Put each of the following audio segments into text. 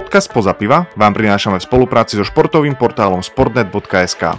Podcast Poza piva vám prinášame v spolupráci so športovým portálom sportnet.sk.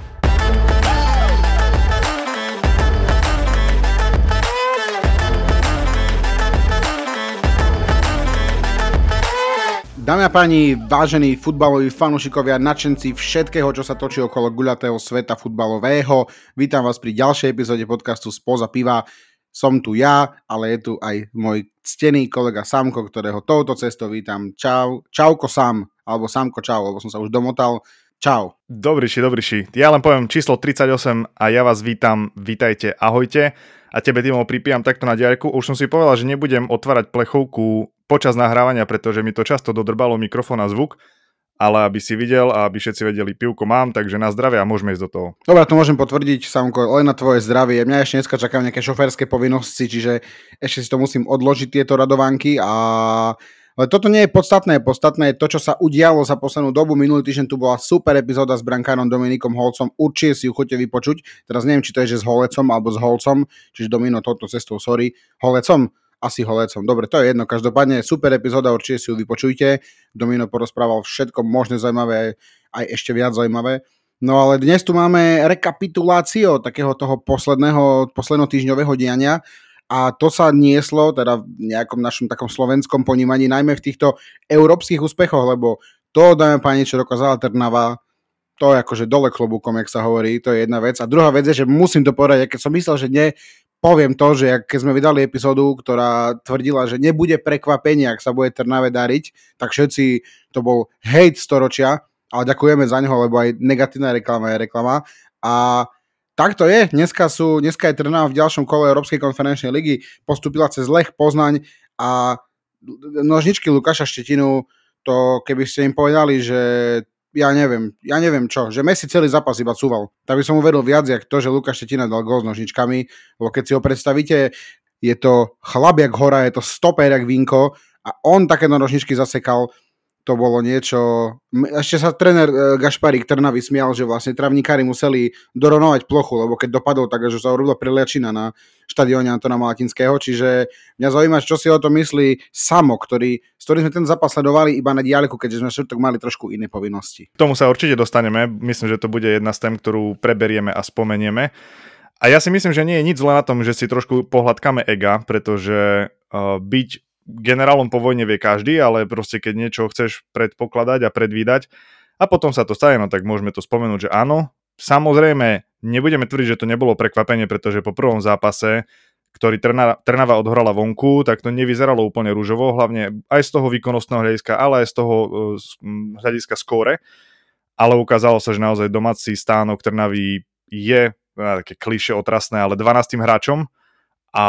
Dámy a páni, vážení futbaloví fanúšikovia, nadšenci všetkého, čo sa točí okolo guľatého sveta futbalového, vítam vás pri ďalšej epizóde podcastu Spoza piva som tu ja, ale je tu aj môj ctený kolega Samko, ktorého touto cestou vítam. Čau, čauko Sam, alebo Samko čau, lebo som sa už domotal. Čau. Dobrý ši. Ja len poviem číslo 38 a ja vás vítam, vítajte, ahojte. A tebe, Timo, pripijam takto na diaľku. Už som si povedal, že nebudem otvárať plechovku počas nahrávania, pretože mi to často dodrbalo mikrofón a zvuk ale aby si videl a aby všetci vedeli, pivko mám, takže na zdravie a môžeme ísť do toho. Dobre, to môžem potvrdiť, Samko, len na tvoje zdravie. Mňa ešte dneska čakajú nejaké šoférske povinnosti, čiže ešte si to musím odložiť tieto radovánky a ale toto nie je podstatné. Podstatné je to, čo sa udialo za poslednú dobu. Minulý týždeň tu bola super epizóda s brankárom Dominikom Holcom. Určite si ju chodite vypočuť. Teraz neviem, či to je, že s Holecom alebo s Holcom. Čiže Domino touto cestou, sorry. Holecom asi holecom. Dobre, to je jedno. Každopádne super epizóda, určite si ju vypočujte. Domino porozprával všetko možné zaujímavé, aj ešte viac zaujímavé. No ale dnes tu máme rekapituláciu takého toho posledného, týždňového diania a to sa nieslo teda v nejakom našom takom slovenskom ponímaní, najmä v týchto európskych úspechoch, lebo to, dáme páni, čo dokázala Trnava, to je akože dole klobúkom, jak sa hovorí, to je jedna vec. A druhá vec je, že musím to povedať, keď som myslel, že nie, poviem to, že keď sme vydali epizódu, ktorá tvrdila, že nebude prekvapenie, ak sa bude Trnave dariť, tak všetci, to bol hate storočia, ale ďakujeme za neho, lebo aj negatívna reklama je reklama. A tak to je, dneska, sú, dneska je Trnava v ďalšom kole Európskej konferenčnej ligy, postupila cez Lech Poznaň a nožničky Lukáša Štetinu, to keby ste im povedali, že ja neviem, ja neviem čo, že Messi celý zápas iba cúval. Tak by som uvedol viac, jak to, že Lukáš Štetina dal gol s nožničkami, lebo keď si ho predstavíte, je to chlap jak hora, je to stoper jak vinko a on také nožničky zasekal to bolo niečo... Ešte sa tréner e, Gašparík Trnavy smial, že vlastne travníkári museli doronovať plochu, lebo keď dopadol tak, že sa urobila preliačina na štadióne Antona Malatinského, čiže mňa zaujíma, čo si o tom myslí Samo, ktorý, s ktorým sme ten zápas sledovali iba na diálku, keďže sme štvrtok mali trošku iné povinnosti. K tomu sa určite dostaneme, myslím, že to bude jedna z tém, ktorú preberieme a spomenieme. A ja si myslím, že nie je nič zle na tom, že si trošku pohľadkáme ega, pretože uh, byť generálom po vojne vie každý, ale proste keď niečo chceš predpokladať a predvídať a potom sa to stane, no tak môžeme to spomenúť, že áno. Samozrejme, nebudeme tvrdiť, že to nebolo prekvapenie, pretože po prvom zápase, ktorý Trnava, Trnava odhrala vonku, tak to nevyzeralo úplne rúžovo, hlavne aj z toho výkonnostného hľadiska, ale aj z toho uh, hľadiska skóre. Ale ukázalo sa, že naozaj domáci stánok Trnavy je také kliše otrasné, ale 12. hráčom, a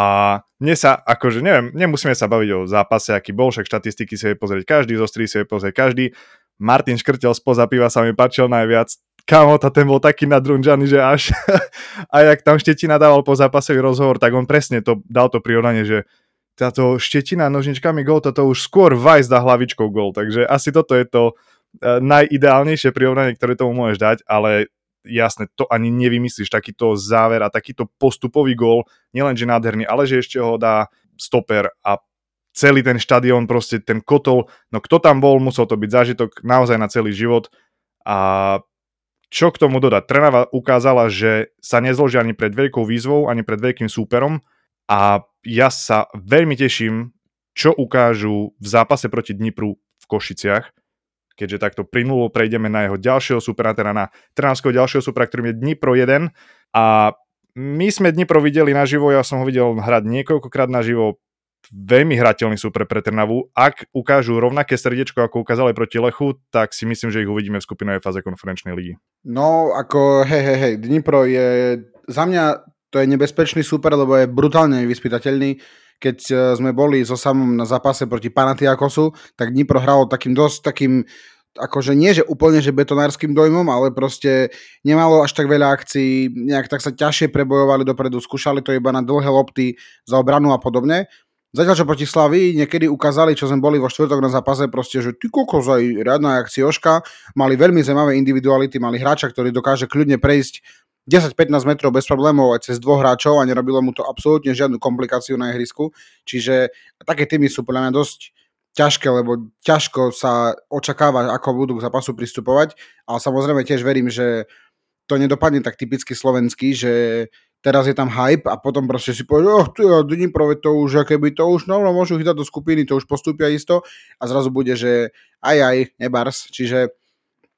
mne sa, akože neviem, nemusíme sa baviť o zápase, aký bol, však štatistiky si vie pozrieť každý, zo si vie pozrieť každý. Martin Škrtel spoza piva sa mi páčil najviac. Kámo, to ten bol taký nadrunžaný, že až. a jak tam Štetina dával po zápasový rozhovor, tak on presne to dal to prirovnanie, že táto Štetina nožničkami gol, toto už skôr Vice dá hlavičkou gol. Takže asi toto je to uh, najideálnejšie prirovnanie, ktoré tomu môžeš dať, ale jasné, to ani nevymyslíš, takýto záver a takýto postupový gól, nielenže nádherný, ale že ešte ho dá stoper a celý ten štadión, proste ten kotol, no kto tam bol, musel to byť zážitok naozaj na celý život a čo k tomu dodať? Trnava ukázala, že sa nezložia ani pred veľkou výzvou, ani pred veľkým súperom a ja sa veľmi teším, čo ukážu v zápase proti Dnipru v Košiciach, keďže takto plynulo prejdeme na jeho ďalšieho supera, teda na Trnavského ďalšieho supera, ktorým je Dnipro 1 a my sme Dnipro videli naživo, ja som ho videl hrať niekoľkokrát naživo, veľmi hrateľný super pre Trnavu. Ak ukážu rovnaké srdiečko, ako ukázali proti Lechu, tak si myslím, že ich uvidíme v skupinovej fáze konferenčnej ligy. No, ako hej, hej, hej, Dnipro je, za mňa to je nebezpečný super, lebo je brutálne vyspytateľný keď e, sme boli so samom na zápase proti Panatiakosu, tak Dnipro hralo takým dosť takým akože nie, že úplne, že betonárským dojmom, ale proste nemalo až tak veľa akcií, nejak tak sa ťažšie prebojovali dopredu, skúšali to iba na dlhé lopty za obranu a podobne. Zatiaľ, čo proti Slavii niekedy ukázali, čo sme boli vo štvrtok na zápase, proste, že ty kokos aj riadna akcioška, mali veľmi zaujímavé individuality, mali hráča, ktorý dokáže kľudne prejsť 10-15 metrov bez problémov aj cez dvoch hráčov a nerobilo mu to absolútne žiadnu komplikáciu na ihrisku. Čiže také týmy sú podľa mňa dosť ťažké, lebo ťažko sa očakáva, ako budú k zápasu pristupovať, ale samozrejme tiež verím, že to nedopadne tak typicky slovenský, že teraz je tam hype a potom proste si povie, oh, tu ja, Dniprove to už, keby to už, no, no môžu chytať do skupiny, to už postupia isto. A zrazu bude, že aj aj, nebars, čiže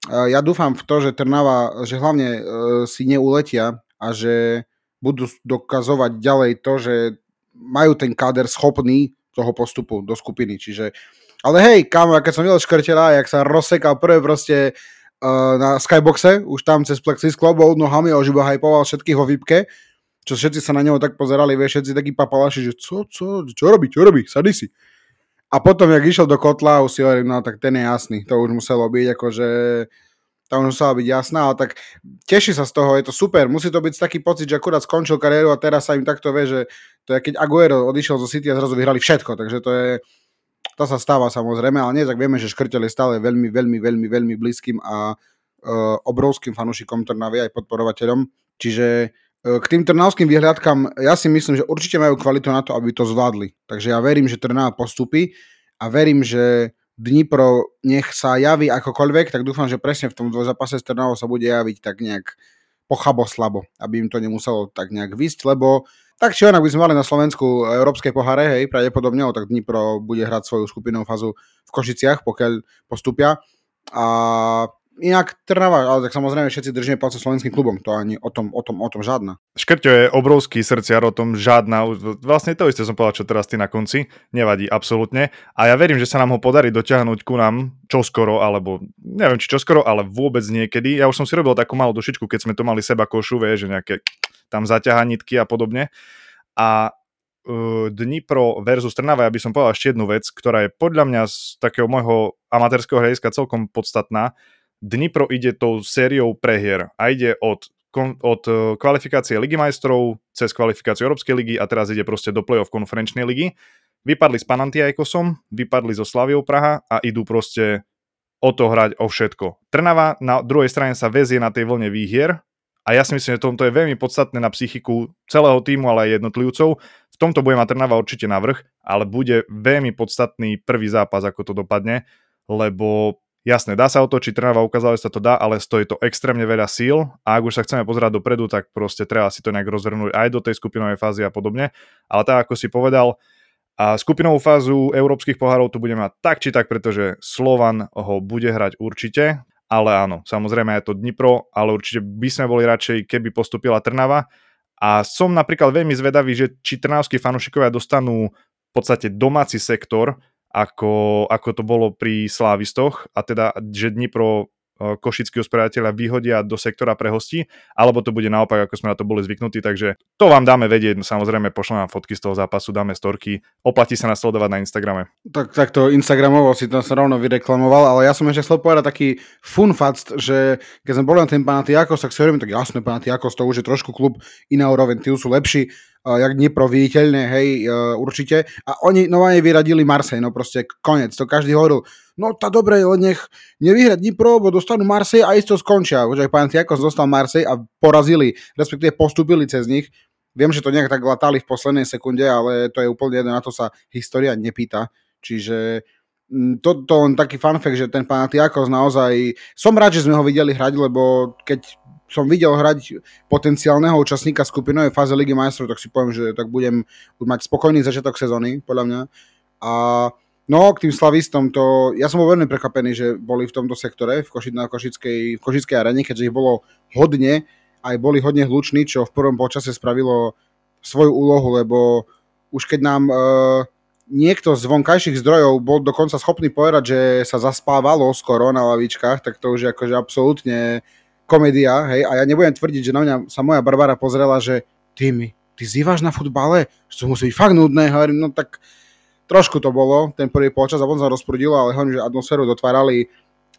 ja dúfam v to, že Trnava, že hlavne uh, si neuletia a že budú dokazovať ďalej to, že majú ten káder schopný toho postupu do skupiny, čiže ale hej, kam, keď som videl Škrtela, jak sa rozsekal prvé proste uh, na skyboxe, už tam cez plexisklo bol nohami a už iba hypoval všetkých vo výpke, čo všetci sa na neho tak pozerali, vieš, všetci takí papalaši, že co, co, čo robí, čo robí, sady si. A potom, jak išiel do kotla, už si hovorím, no tak ten je jasný, to už muselo byť, akože tam už musela byť jasná, ale tak teší sa z toho, je to super, musí to byť taký pocit, že akurát skončil kariéru a teraz sa im takto vie, že to je keď Aguero odišiel zo City a zrazu vyhrali všetko, takže to je, to sa stáva samozrejme, ale nie, tak vieme, že Škrtel je stále veľmi, veľmi, veľmi, veľmi blízkym a uh, obrovským fanúšikom Trnavy aj podporovateľom, čiže k tým trnavským vyhľadkám, ja si myslím, že určite majú kvalitu na to, aby to zvládli. Takže ja verím, že Trnava postupí a verím, že Dnipro nech sa javí akokoľvek, tak dúfam, že presne v tom zápase s Trnavou sa bude javiť tak nejak pochabo slabo, aby im to nemuselo tak nejak vysť, lebo tak či onak by sme mali na Slovensku európskej pohare, hej, pravdepodobne, tak Dnipro bude hrať svoju skupinovú fázu v Košiciach, pokiaľ postupia. A inak Trnava, ale tak samozrejme všetci držíme palce slovenským klubom, to ani o tom, o tom, o tom žiadna. Škrťo je obrovský srdciar, o tom žiadna, vlastne to isté som povedal, čo teraz ty na konci, nevadí absolútne a ja verím, že sa nám ho podarí dotiahnuť ku nám čoskoro, alebo neviem či čoskoro, ale vôbec niekedy. Ja už som si robil takú malú dušičku, keď sme to mali seba košu, vie, že nejaké tam zaťahanitky a podobne. A uh, Dnipro versus Trnava, ja by som povedal ešte jednu vec, ktorá je podľa mňa z takého môjho amatérskeho hľadiska celkom podstatná Dnipro ide tou sériou prehier a ide od, od e, kvalifikácie Ligy majstrov cez kvalifikáciu Európskej ligy a teraz ide proste do play-off konferenčnej ligy. Vypadli s Panantiaikosom, vypadli so Slaviou Praha a idú proste o to hrať o všetko. Trnava na druhej strane sa vezie na tej vlne výhier a ja si myslím, že tomto je veľmi podstatné na psychiku celého týmu, ale aj jednotlivcov. V tomto bude mať Trnava určite navrh, ale bude veľmi podstatný prvý zápas, ako to dopadne, lebo Jasné, dá sa otočiť, Trnava ukázala, že sa to dá, ale stojí to extrémne veľa síl a ak už sa chceme pozerať dopredu, tak proste treba si to nejak rozhrnúť aj do tej skupinovej fázy a podobne. Ale tak, ako si povedal, a skupinovú fázu európskych pohárov tu budeme mať tak či tak, pretože Slovan ho bude hrať určite, ale áno, samozrejme je to Dnipro, ale určite by sme boli radšej, keby postupila Trnava. A som napríklad veľmi zvedavý, že či trnavskí fanúšikovia dostanú v podstate domáci sektor, ako, ako to bolo pri Slávistoch a teda, že Dnipro e, košickí uspredateľa vyhodia do sektora pre hosti, alebo to bude naopak, ako sme na to boli zvyknutí, takže to vám dáme vedieť, samozrejme pošlem vám fotky z toho zápasu, dáme storky, oplatí sa nás sledovať na Instagrame. Tak, tak to Instagramovo si to sa rovno vyreklamoval, ale ja som ešte chcel povedať taký fun fact, že keď sme boli na tým Panatiakos, tak si hovorím, tak jasné, Panatiakos to už je trošku klub iná úroveň, tí sú lepší, jak Dnipro viditeľne, hej, uh, určite. A oni normálne vyradili Marsej, no proste konec. To každý hovoril, no tá dobre, nech nevyhrať Dnipro, bo dostanú Marsej a isto skončia. Už aj pán Tiakos dostal Marsej a porazili, respektíve postupili cez nich. Viem, že to nejak tak latali v poslednej sekunde, ale to je úplne jedno, na to sa história nepýta. Čiže mm, to, len taký fact, že ten Panatiakos naozaj... Som rád, že sme ho videli hrať, lebo keď som videl hrať potenciálneho účastníka skupinovej fáze Ligy majstrov, tak si poviem, že tak budem mať spokojný začiatok sezóny, podľa mňa. A no, k tým slavistom, to, ja som bol veľmi prekvapený, že boli v tomto sektore, v, Koši, na Košickej, v Košickej arene, keďže ich bolo hodne, aj boli hodne hluční, čo v prvom počase spravilo svoju úlohu, lebo už keď nám e, niekto z vonkajších zdrojov bol dokonca schopný povedať, že sa zaspávalo skoro na lavičkách, tak to už je akože absolútne komédia, hej, a ja nebudem tvrdiť, že na mňa sa moja Barbara pozrela, že ty mi, ty zývaš na futbale? Že to musí byť fakt nudné, hovorím, no tak trošku to bolo, ten prvý počas a potom sa rozprudilo, ale hovorím, že atmosféru dotvárali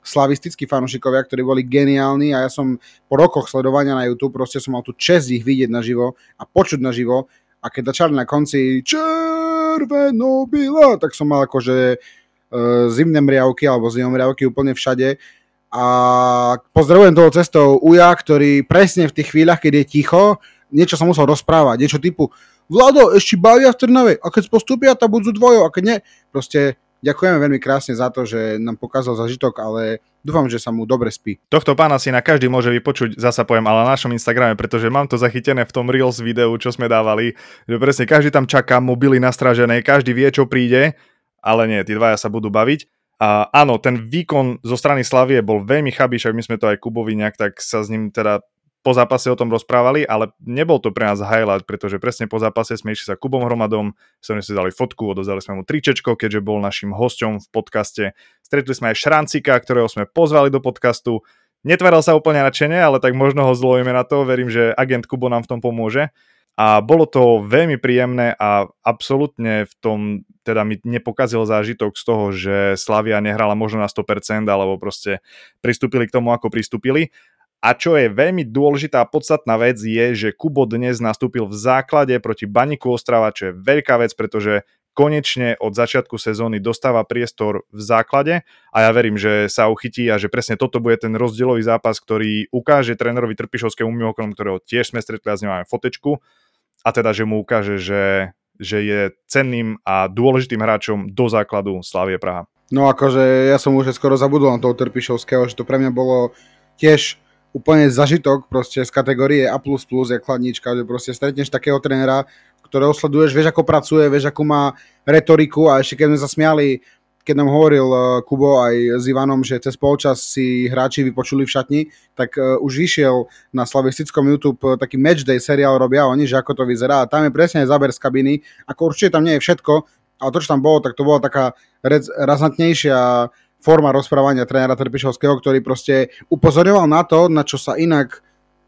slavistickí fanúšikovia, ktorí boli geniálni a ja som po rokoch sledovania na YouTube proste som mal tu čest ich vidieť naživo a počuť naživo a keď začali na konci červeno bylo, tak som mal akože uh, zimné mriavky alebo zimomriavky úplne všade a pozdravujem toho cestou Uja, ktorý presne v tých chvíľach, keď je ticho, niečo sa musel rozprávať, niečo typu Vlado, ešte bavia v Trnave, a keď postupia, tak budú dvojo, a keď nie, proste ďakujeme veľmi krásne za to, že nám pokázal zažitok, ale dúfam, že sa mu dobre spí. Tohto pána si na každý môže vypočuť, zasa poviem, ale na našom Instagrame, pretože mám to zachytené v tom Reels videu, čo sme dávali, že presne každý tam čaká, mobily nastražené, každý vie, čo príde, ale nie, tí dvaja sa budú baviť. A áno, ten výkon zo strany Slavie bol veľmi chabý, však my sme to aj Kubovi nejak tak sa s ním teda po zápase o tom rozprávali, ale nebol to pre nás highlight, pretože presne po zápase sme išli sa Kubom Hromadom, sme si dali fotku, odozali sme mu tričečko, keďže bol našim hosťom v podcaste. Stretli sme aj Šrancika, ktorého sme pozvali do podcastu. Netváral sa úplne nadšene, ale tak možno ho zlojíme na to, verím, že agent Kubo nám v tom pomôže. A bolo to veľmi príjemné a absolútne v tom teda mi nepokazil zážitok z toho, že Slavia nehrala možno na 100%, alebo proste pristúpili k tomu, ako pristúpili. A čo je veľmi dôležitá a podstatná vec je, že Kubo dnes nastúpil v základe proti Baniku Ostrava, čo je veľká vec, pretože konečne od začiatku sezóny dostáva priestor v základe a ja verím, že sa uchytí a že presne toto bude ten rozdielový zápas, ktorý ukáže trénerovi Trpišovskému mimochodom, ktorého tiež sme stretli a z máme fotečku a teda, že mu ukáže, že, že je cenným a dôležitým hráčom do základu Slavie Praha. No akože ja som už skoro zabudol na toho Trpišovského, že to pre mňa bolo tiež úplne zažitok proste z kategórie A++, jak chladnička, že proste stretneš takého trénera, ktorého sleduješ, vieš ako pracuje, vieš ako má retoriku a ešte keď sme sa smiali, keď nám hovoril uh, Kubo aj s Ivanom, že cez polčas si hráči vypočuli v šatni, tak uh, už vyšiel na slavistickom YouTube uh, taký matchday seriál robia oni, že ako to vyzerá. A tam je presne záber z kabiny, ako určite tam nie je všetko, ale to, čo tam bolo, tak to bola taká razantnejšia forma rozprávania trénera Trpišovského, ktorý proste upozorňoval na to, na čo sa inak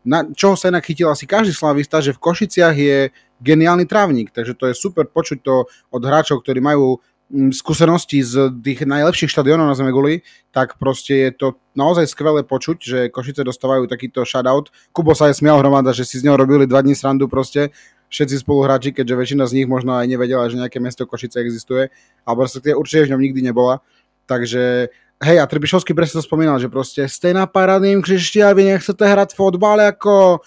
na čoho sa inak chytil asi každý slavista, že v Košiciach je geniálny trávnik, takže to je super počuť to od hráčov, ktorí majú skúsenosti z tých najlepších štadionov na Zemeguli, tak proste je to naozaj skvelé počuť, že Košice dostávajú takýto shoutout. Kubo sa aj smial hromada, že si z neho robili dva dní srandu proste, všetci spoluhráči, keďže väčšina z nich možno aj nevedela, že nejaké mesto Košice existuje, alebo určite v ňom nikdy nebola. Takže hej, a Trbišovský presne to spomínal, že proste ste na parádnym křišti a vy nechcete hrať fotbal ako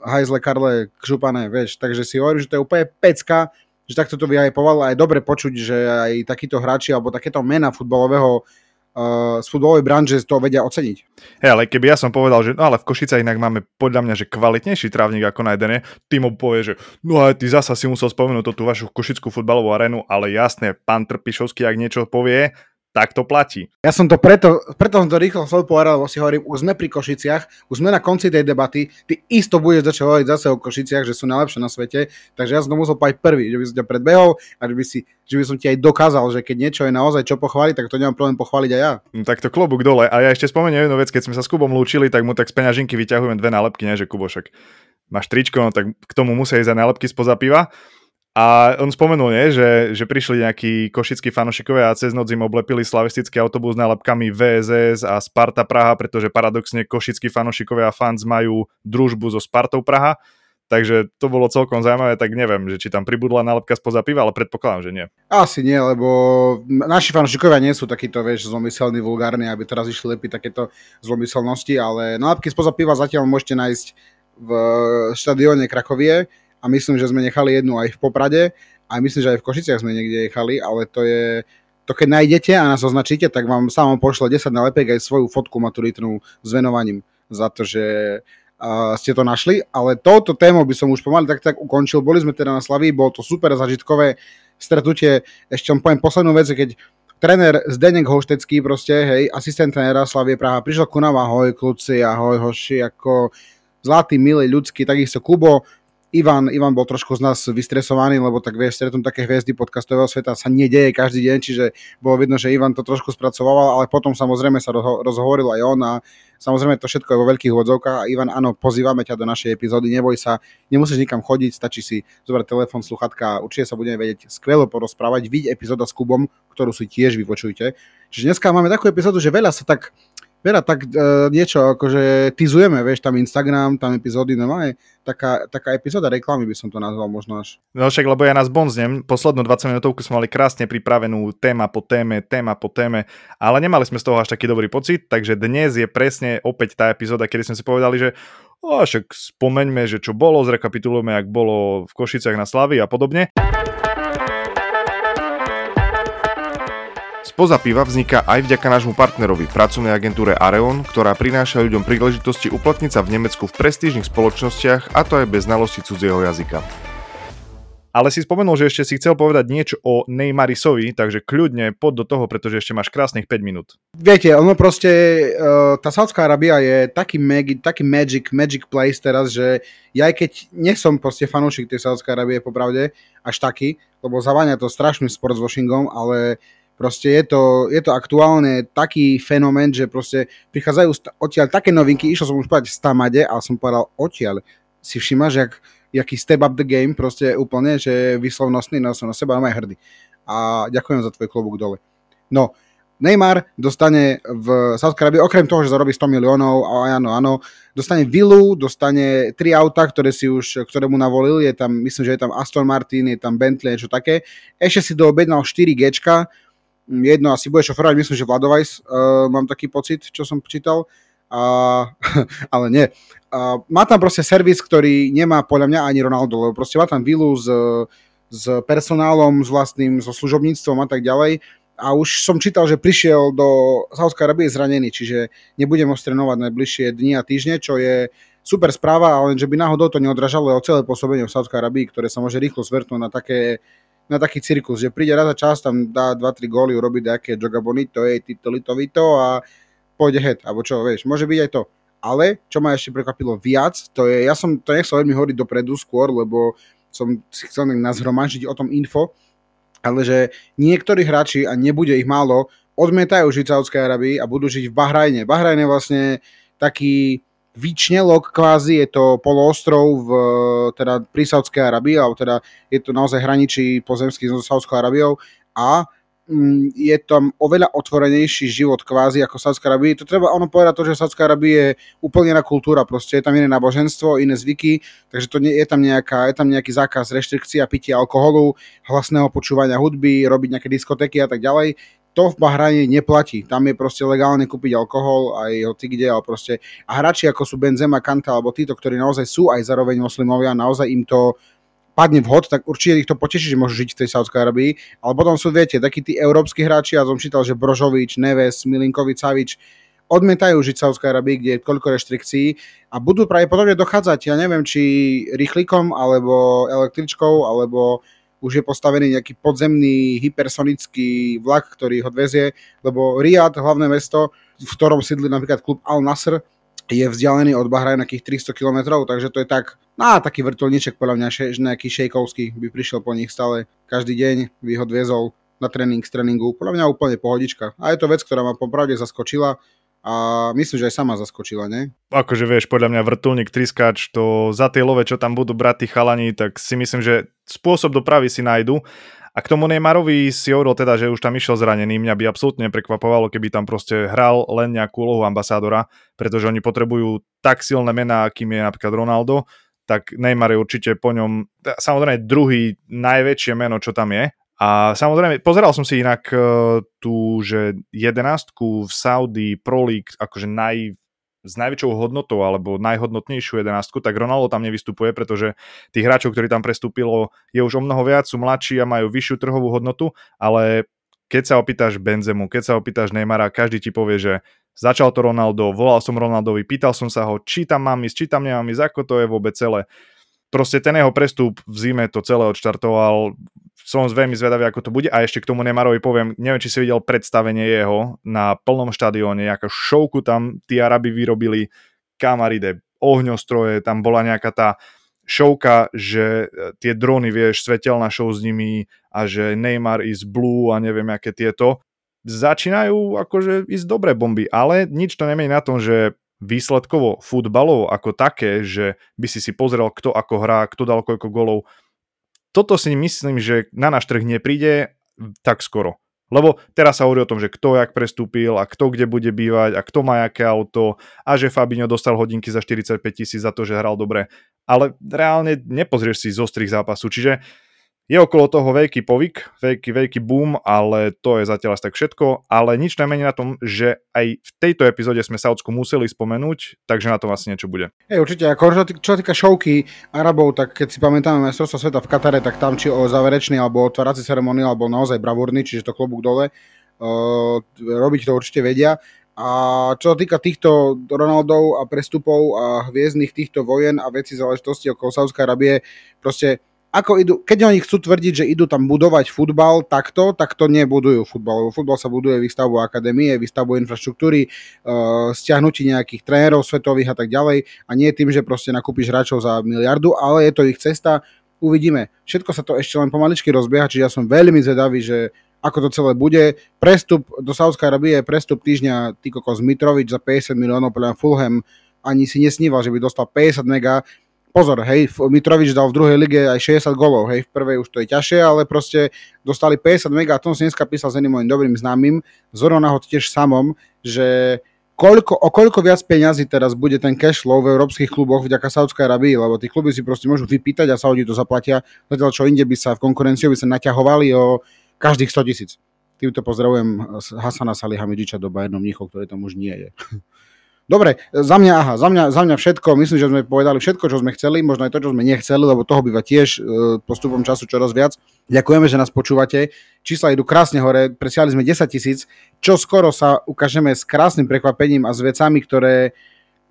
hajzle Karle Kžupané, vieš. Takže si hovorím, že to je úplne pecka, že takto to vyhypoval a je dobre počuť, že aj takíto hráči alebo takéto mena futbalového uh, z futbalovej branže to vedia oceniť. Hej, ale keby ja som povedal, že no ale v Košice inak máme podľa mňa, že kvalitnejší trávnik ako na jedene, ty mu povie, že no ale ty zasa si musel spomenúť tú vašu košickú futbalovú arénu, ale jasne, pán Trpišovský, ak niečo povie, tak to platí. Ja som to preto, preto som to rýchlo chcel povedať, lebo si hovorím, už sme pri Košiciach, už sme na konci tej debaty, ty isto budeš začať hovoriť zase o Košiciach, že sú najlepšie na svete, takže ja som to musel povedať prvý, že by som ťa predbehol a že by, si, že by som ti aj dokázal, že keď niečo je naozaj čo pochváliť, tak to nemám problém pochváliť aj ja. No, tak to klobúk dole. A ja ešte spomeniem jednu vec, keď sme sa s Kubom lúčili, tak mu tak z peňažinky vyťahujem dve nálepky, nie že Kubo, však máš tričko, no tak k tomu musia ísť aj nálepky spoza piva. A on spomenul, nie, že, že prišli nejakí košickí fanošikovia a cez noc im oblepili slavistický autobus nálepkami VSS a Sparta Praha, pretože paradoxne košickí fanošikovia a fans majú družbu so Spartou Praha. Takže to bolo celkom zaujímavé, tak neviem, že či tam pribudla nálepka spoza piva, ale predpokladám, že nie. Asi nie, lebo naši fanúšikovia nie sú takíto, vieš, zlomyselní, vulgárni, aby teraz išli lepiť takéto zlomyselnosti, ale nálepky spoza piva zatiaľ môžete nájsť v štadióne Krakovie, a myslím, že sme nechali jednu aj v Poprade a myslím, že aj v Košiciach sme niekde nechali, ale to je, to keď nájdete a nás označíte, tak vám sám pošle 10 nalepek aj svoju fotku maturitnú s venovaním za to, že uh, ste to našli, ale touto tému by som už pomaly tak, tak ukončil. Boli sme teda na Slaví, bolo to super zažitkové stretnutie. Ešte vám poviem poslednú vec, keď tréner Zdenek Hoštecký, proste, hej, asistent trénera Slavie Praha, prišiel ku nám, ahoj kluci, ahoj hoši, ako zlatý, milý, ľudský, takisto Kubo, Ivan, Ivan bol trošku z nás vystresovaný, lebo tak vieš, stretnúť také hviezdy podcastového sveta sa nedieje každý deň, čiže bolo vidno, že Ivan to trošku spracoval, ale potom samozrejme sa rozhovoril aj on a samozrejme to všetko je vo veľkých úvodzovkách a Ivan, áno, pozývame ťa do našej epizódy, neboj sa, nemusíš nikam chodiť, stačí si zobrať telefón, sluchatka a určite sa budeme vedieť skvelo porozprávať. Vidť epizóda s Kubom, ktorú si tiež vypočujte. Čiže dneska máme takú epizódu, že veľa sa tak Vera, tak uh, niečo, akože tizujeme, vieš, tam Instagram, tam epizódy, no aj taká, taká epizóda reklamy by som to nazval možno až. No však, lebo ja nás bonznem, poslednú 20 minútovku sme mali krásne pripravenú téma po téme, téma po téme, ale nemali sme z toho až taký dobrý pocit, takže dnes je presne opäť tá epizóda, kedy sme si povedali, že o, však spomeňme, že čo bolo, zrekapitulujeme, ak bolo v Košiciach na Slavy a podobne. Spoza piva vzniká aj vďaka nášmu partnerovi, pracovnej agentúre Areon, ktorá prináša ľuďom príležitosti uplatniť sa v Nemecku v prestížnych spoločnostiach a to aj bez znalosti cudzieho jazyka. Ale si spomenul, že ešte si chcel povedať niečo o Neymarisovi, takže kľudne pod do toho, pretože ešte máš krásnych 5 minút. Viete, ono proste, uh, tá Saudská Arábia je taký, mag, taký magic, magic place teraz, že ja aj keď nesom proste fanúšik tej Saudskej Arábie, popravde, až taký, lebo zaváňa to strašný sport s washingom, ale Proste je to, je to aktuálne taký fenomén, že proste prichádzajú odtiaľ také novinky, išiel som už povedať v Stamade, ale som povedal odtiaľ. Si všimáš, jak, jaký step up the game, proste úplne, že vyslovnostný, no som na seba aj hrdý. A ďakujem za tvoj klobúk dole. No, Neymar dostane v Saudskej Arabii, okrem toho, že zarobí 100 miliónov, a áno, áno, dostane vilu, dostane tri auta, ktoré, si už, ktoré mu navolil, je tam, myslím, že je tam Aston Martin, je tam Bentley, niečo také. Ešte si doobednal 4 Gčka, jedno asi bude šoferovať, myslím, že Vladovajs, uh, mám taký pocit, čo som čítal, uh, ale nie. Uh, má tam proste servis, ktorý nemá podľa mňa ani Ronaldo, lebo proste má tam vilu s, s personálom, s vlastným, so služobníctvom a tak ďalej. A už som čítal, že prišiel do Saudskej Arabie zranený, čiže nebude môcť trénovať najbližšie dni a týždne, čo je super správa, ale že by náhodou to neodražalo o celé pôsobenie v Saudskej Arabii, ktoré sa môže rýchlo zvrtnúť na také na taký cirkus, že príde raz za čas, tam dá 2-3 góly, urobí nejaké joga bonito, jej tito, lito, vito a pôjde head, alebo čo, vieš, môže byť aj to. Ale, čo ma ešte prekvapilo viac, to je, ja som to nechcel veľmi hovoriť dopredu skôr, lebo som si chcel nazhromažiť o tom info, ale že niektorí hráči, a nebude ich málo, odmietajú žiť Saudskej Arabii a budú žiť v Bahrajne. Bahrajne je vlastne taký Výčnelok kvázi, je to poloostrov v, teda pri Saudskej Arabii, alebo teda je to naozaj hraničí pozemský so Saudskou Arabiou a mm, je tam oveľa otvorenejší život kvázi ako Saudská Arabii. To treba ono povedať to, že Saudská Arabii je úplne iná kultúra, proste je tam iné náboženstvo, iné zvyky, takže to nie, je, tam nejaká, je tam nejaký zákaz reštrikcií a pitia alkoholu, hlasného počúvania hudby, robiť nejaké diskotéky a tak ďalej to v Bahrajne neplatí. Tam je proste legálne kúpiť alkohol aj hoci kde, ale proste a hráči ako sú Benzema, Kanta alebo títo, ktorí naozaj sú aj zároveň moslimovia, naozaj im to padne vhod, tak určite ich to poteší, že môžu žiť v tej Saudskej Arabii. Ale potom sú, viete, takí tí európsky hráči, ja som čítal, že Brožovič, Neves, Milinkovič, Savič, odmietajú žiť v Saudskej Arabii, kde je toľko reštrikcií a budú pravdepodobne dochádzať, ja neviem, či rýchlikom, alebo električkou, alebo už je postavený nejaký podzemný hypersonický vlak, ktorý ho odvezie, lebo Riyadh, hlavné mesto, v ktorom sídli napríklad klub Al Nasr, je vzdialený od Bahrajna nejakých 300 km, takže to je tak, no taký vrtulníček podľa mňa, že nejaký šejkovský by prišiel po nich stále každý deň, by ho odviezol na tréning z tréningu, podľa mňa úplne pohodička. A je to vec, ktorá ma popravde zaskočila, a myslím, že aj sama zaskočila, ne? Akože vieš, podľa mňa vrtulník, triskáč, to za tie love, čo tam budú brať tí chalani, tak si myslím, že spôsob dopravy si nájdu. A k tomu Neymarovi si hovoril teda, že už tam išiel zranený. Mňa by absolútne prekvapovalo, keby tam proste hral len nejakú úlohu ambasádora, pretože oni potrebujú tak silné mená, akým je napríklad Ronaldo, tak Neymar je určite po ňom, samozrejme druhý najväčšie meno, čo tam je, a samozrejme, pozeral som si inak uh, tú, že jedenastku v Saudi Pro League, akože naj, s najväčšou hodnotou alebo najhodnotnejšiu jedenastku, tak Ronaldo tam nevystupuje, pretože tých hráčov, ktorí tam prestúpilo, je už o mnoho viac, sú mladší a majú vyššiu trhovú hodnotu, ale keď sa opýtaš Benzemu, keď sa opýtaš Neymara, každý ti povie, že začal to Ronaldo, volal som Ronaldovi, pýtal som sa ho, či tam mám ísť, či tam nemám ísť, ako to je vôbec celé. Proste ten jeho prestup v zime to celé odštartoval, som veľmi zvedavý, ako to bude. A ešte k tomu Neymarovi poviem, neviem, či si videl predstavenie jeho na plnom štadióne, nejaká šovku tam tí Arabi vyrobili, kamaride, ohňostroje, tam bola nejaká tá šovka, že e, tie drony, vieš, svetelná show s nimi a že Neymar is blue a neviem, aké tieto. Začínajú akože ísť dobré bomby, ale nič to nemení na tom, že výsledkovo futbalov ako také, že by si si pozrel, kto ako hrá, kto dal koľko golov, toto si myslím, že na náš trh nepríde tak skoro. Lebo teraz sa hovorí o tom, že kto jak prestúpil a kto kde bude bývať a kto má aké auto a že Fabinho dostal hodinky za 45 tisíc za to, že hral dobre. Ale reálne nepozrieš si zo strých zápasu. Čiže je okolo toho veľký povyk, veľký, veľký boom, ale to je zatiaľ asi tak všetko. Ale nič nemení na tom, že aj v tejto epizóde sme Saudsku museli spomenúť, takže na tom asi niečo bude. Hej, určite. Ako čo, týka šovky Arabov, tak keď si pamätáme majstrovstvo sveta v Katare, tak tam či o záverečný alebo otvárací ceremoniál bol naozaj bravúrny, čiže to klobúk dole. robiť to určite vedia. A čo sa týka týchto Ronaldov a prestupov a hviezdnych týchto vojen a veci záležitosti okolo Saudskej Arabie, proste ako idú, keď oni chcú tvrdiť, že idú tam budovať futbal takto, tak to nebudujú futbal, lebo futbal sa buduje výstavbu akadémie, výstavbu infraštruktúry, uh, stiahnutí nejakých trénerov svetových a tak ďalej a nie tým, že proste nakúpiš hráčov za miliardu, ale je to ich cesta, uvidíme. Všetko sa to ešte len pomaličky rozbieha, čiže ja som veľmi zvedavý, že ako to celé bude. Prestup do Saudskej Arabie prestup týždňa ty kokos Mitrovič za 50 miliónov, podľa Fulham ani si nesníval, že by dostal 50 mega pozor, hej, Mitrovič dal v druhej lige aj 60 golov, hej, v prvej už to je ťažšie, ale proste dostali 50 mega, a tom som dneska písal s jedným mojim dobrým známym, Zorona ho tiež samom, že koľko, o koľko viac peňazí teraz bude ten cash flow v európskych kluboch vďaka Saudskej Arabii, lebo tí kluby si proste môžu vypýtať a Saudi to zaplatia, zatiaľ čo inde by sa v konkurencii by sa naťahovali o každých 100 tisíc. Týmto pozdravujem Hasana Salihamidžiča do Bayernu Mníchov, ktorý tam už nie je. Dobre, za mňa, aha, za mňa, za mňa všetko, myslím, že sme povedali všetko, čo sme chceli, možno aj to, čo sme nechceli, lebo toho býva tiež e, postupom času čoraz viac. Ďakujeme, že nás počúvate. Čísla idú krásne hore, presiahli sme 10 tisíc, čo skoro sa ukážeme s krásnym prekvapením a s vecami, ktoré,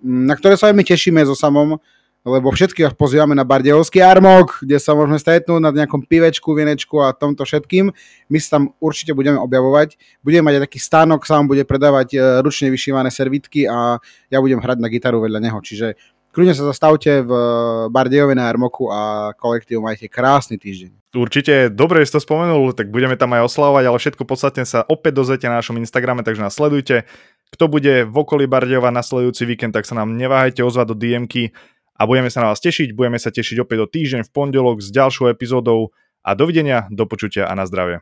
na ktoré sa aj my tešíme so samom lebo všetky vás pozývame na Bardejovský armok, kde sa môžeme stretnúť na nejakom pivečku, vienečku a tomto všetkým. My sa tam určite budeme objavovať. Budeme mať aj taký stánok, sa vám bude predávať e, ručne vyšívané servitky a ja budem hrať na gitaru vedľa neho. Čiže kľudne sa zastavte v Bardejove na Armoku a kolektív majte krásny týždeň. Určite, dobre si to spomenul, tak budeme tam aj oslavovať, ale všetko podstatne sa opäť dozviete na našom Instagrame, takže nás sledujte. Kto bude v okolí Bardejova nasledujúci víkend, tak sa nám neváhajte ozvať do DMky a budeme sa na vás tešiť. Budeme sa tešiť opäť o týždeň v pondelok s ďalšou epizódou a dovidenia, do počutia a na zdravie.